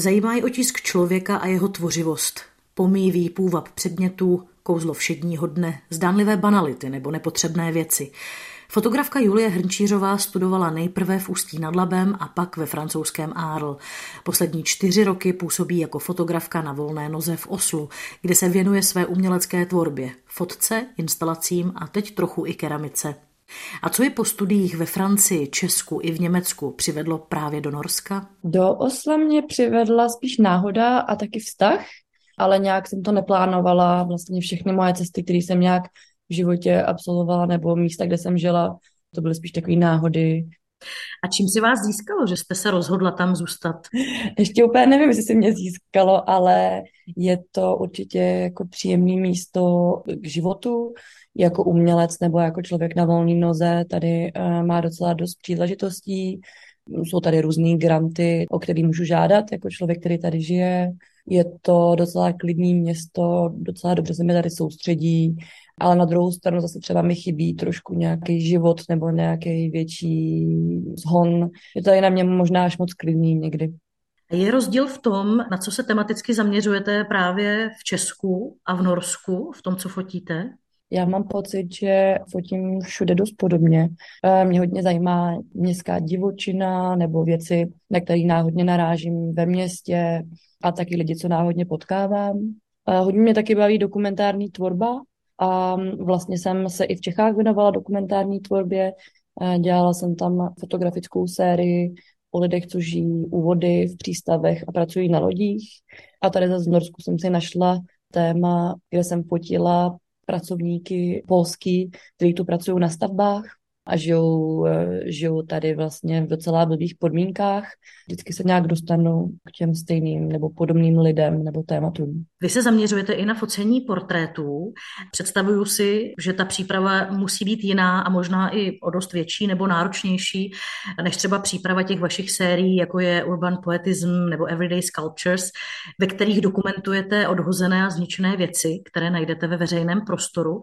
Zajímá ji otisk člověka a jeho tvořivost. Pomývý půvab předmětů, kouzlo všedního dne, zdánlivé banality nebo nepotřebné věci. Fotografka Julie Hrnčířová studovala nejprve v Ústí nad Labem a pak ve francouzském Arles. Poslední čtyři roky působí jako fotografka na volné noze v Oslu, kde se věnuje své umělecké tvorbě, fotce, instalacím a teď trochu i keramice. A co je po studiích ve Francii, Česku i v Německu přivedlo právě do Norska? Do Osla mě přivedla spíš náhoda a taky vztah, ale nějak jsem to neplánovala. Vlastně všechny moje cesty, které jsem nějak v životě absolvovala, nebo místa, kde jsem žila, to byly spíš takové náhody. A čím si vás získalo, že jste se rozhodla tam zůstat? Ještě úplně nevím, jestli si mě získalo, ale je to určitě jako příjemné místo k životu, jako umělec nebo jako člověk na volné noze. Tady uh, má docela dost příležitostí, jsou tady různé granty, o který můžu žádat jako člověk, který tady žije. Je to docela klidné město, docela dobře se mi tady soustředí, ale na druhou stranu zase třeba mi chybí trošku nějaký život nebo nějaký větší zhon. Je to i na mě možná až moc klidný někdy. Je rozdíl v tom, na co se tematicky zaměřujete právě v Česku a v Norsku, v tom, co fotíte? Já mám pocit, že fotím všude dost podobně. Eh, mě hodně zajímá městská divočina nebo věci, na které náhodně narážím ve městě a taky lidi, co náhodně potkávám. Eh, hodně mě taky baví dokumentární tvorba a vlastně jsem se i v Čechách věnovala dokumentární tvorbě. Eh, dělala jsem tam fotografickou sérii o lidech, co žijí u vody, v přístavech a pracují na lodích. A tady zase v Norsku jsem si našla téma, kde jsem fotila pracovníky polský, kteří tu pracují na stavbách a žijou, eh, žijou tady vlastně v docela blbých podmínkách. Vždycky se nějak dostanou k těm stejným nebo podobným lidem nebo tématům. Vy se zaměřujete i na focení portrétů. Představuju si, že ta příprava musí být jiná a možná i o dost větší nebo náročnější než třeba příprava těch vašich sérií, jako je Urban Poetism nebo Everyday Sculptures, ve kterých dokumentujete odhozené a zničené věci, které najdete ve veřejném prostoru.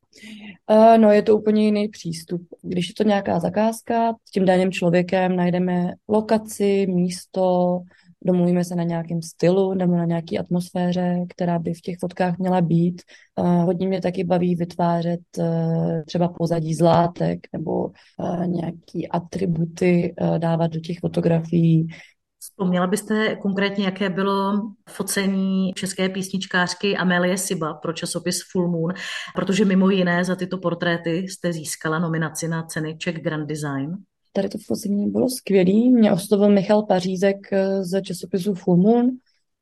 Uh, no, je to úplně jiný přístup. Když je to nějaká zakázka, s tím daným člověkem najdeme lokaci, místo, domluvíme se na nějakém stylu nebo na nějaké atmosféře, která by v těch fotkách měla být. Uh, hodně mě taky baví vytvářet uh, třeba pozadí z látek nebo uh, nějaký atributy dávat do těch fotografií. Vzpomněla byste konkrétně, jaké bylo focení české písničkářky Amélie Siba pro časopis Full Moon, protože mimo jiné za tyto portréty jste získala nominaci na ceny Czech Grand Design. Tady to focení bylo skvělý. Mě oslovil Michal Pařízek eh, z časopisu Full Moon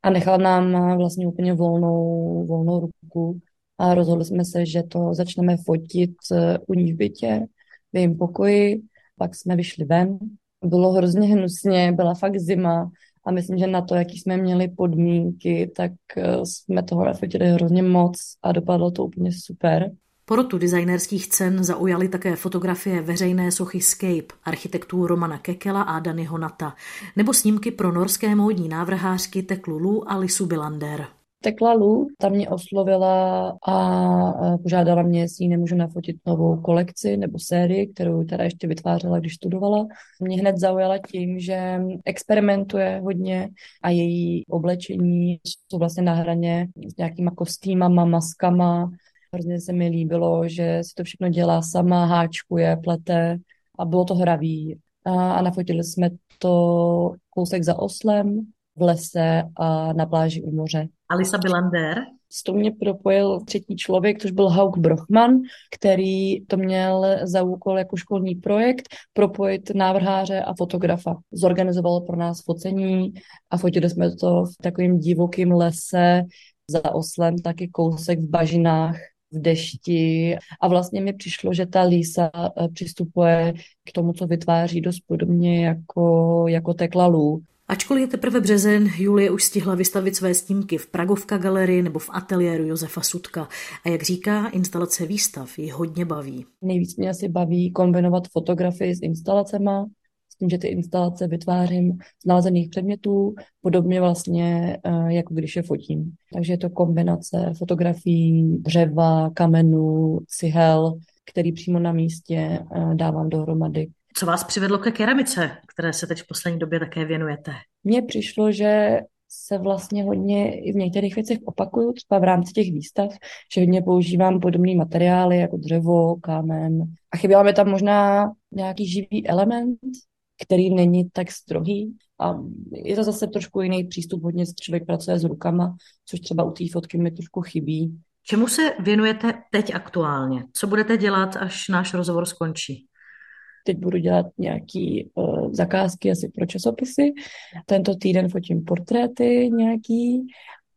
a nechal nám eh, vlastně úplně volnou, volnou ruku a rozhodli jsme se, že to začneme fotit eh, u ní v bytě, v jejím pokoji. Pak jsme vyšli ven bylo hrozně hnusně, byla fakt zima a myslím, že na to, jaký jsme měli podmínky, tak eh, jsme toho nafotili hrozně moc a dopadlo to úplně super. Porotu designerských cen zaujaly také fotografie veřejné sochy Scape, architektů Romana Kekela a Dany Honata, nebo snímky pro norské módní návrhářky Teklu Lu a Lisu Bilander. Tekla Lu, ta mě oslovila a požádala mě, jestli nemůžu nafotit novou kolekci nebo sérii, kterou teda ještě vytvářela, když studovala. Mě hned zaujala tím, že experimentuje hodně a její oblečení jsou vlastně na hraně s nějakýma kostýmama, maskama. Hrozně se mi líbilo, že si to všechno dělá sama, háčkuje, plete a bylo to hravý. A, a nafotili jsme to kousek za Oslem, v lese a na pláži u moře. Alisa Bilander. S to mě propojil třetí člověk, což byl Hauk Brochman, který to měl za úkol jako školní projekt propojit návrháře a fotografa. Zorganizoval pro nás focení a fotili jsme to v takovém divokém lese za Oslem, taky kousek v bažinách v dešti a vlastně mi přišlo, že ta Lisa eh, přistupuje k tomu, co vytváří dost podobně jako, jako Tekla Lu. Ačkoliv je teprve březen, Julie už stihla vystavit své snímky v Pragovka galerii nebo v ateliéru Josefa Sudka. A jak říká, instalace výstav ji hodně baví. Nejvíc mě asi baví kombinovat fotografii s instalacema, s tím, že ty instalace vytvářím z nalezených předmětů, podobně vlastně, eh, jako když je fotím. Takže je to kombinace fotografií, dřeva, kamenů, cihel, který přímo na místě eh, dávám dohromady. Co vás přivedlo ke keramice, které se teď v poslední době také věnujete? Mně přišlo, že se vlastně hodně i v některých věcech opakuju, třeba v rámci těch výstav, že hodně používám podobné materiály jako dřevo, kámen. A chyběla mi tam možná nějaký živý element, který není tak strohý. A je to zase trošku jiný přístup, hodně člověk pracuje s rukama, což třeba u té fotky mi trošku chybí. Čemu se věnujete teď aktuálně? Co budete dělat, až náš rozhovor skončí? Teď budu dělat nějaký uh, zakázky asi pro časopisy. Tento týden fotím portréty nějaký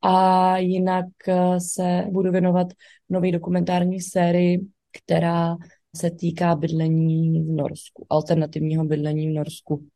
a jinak uh, se budu věnovat nové dokumentární sérii, která se týká bydlení v Norsku, alternativního bydlení v Norsku.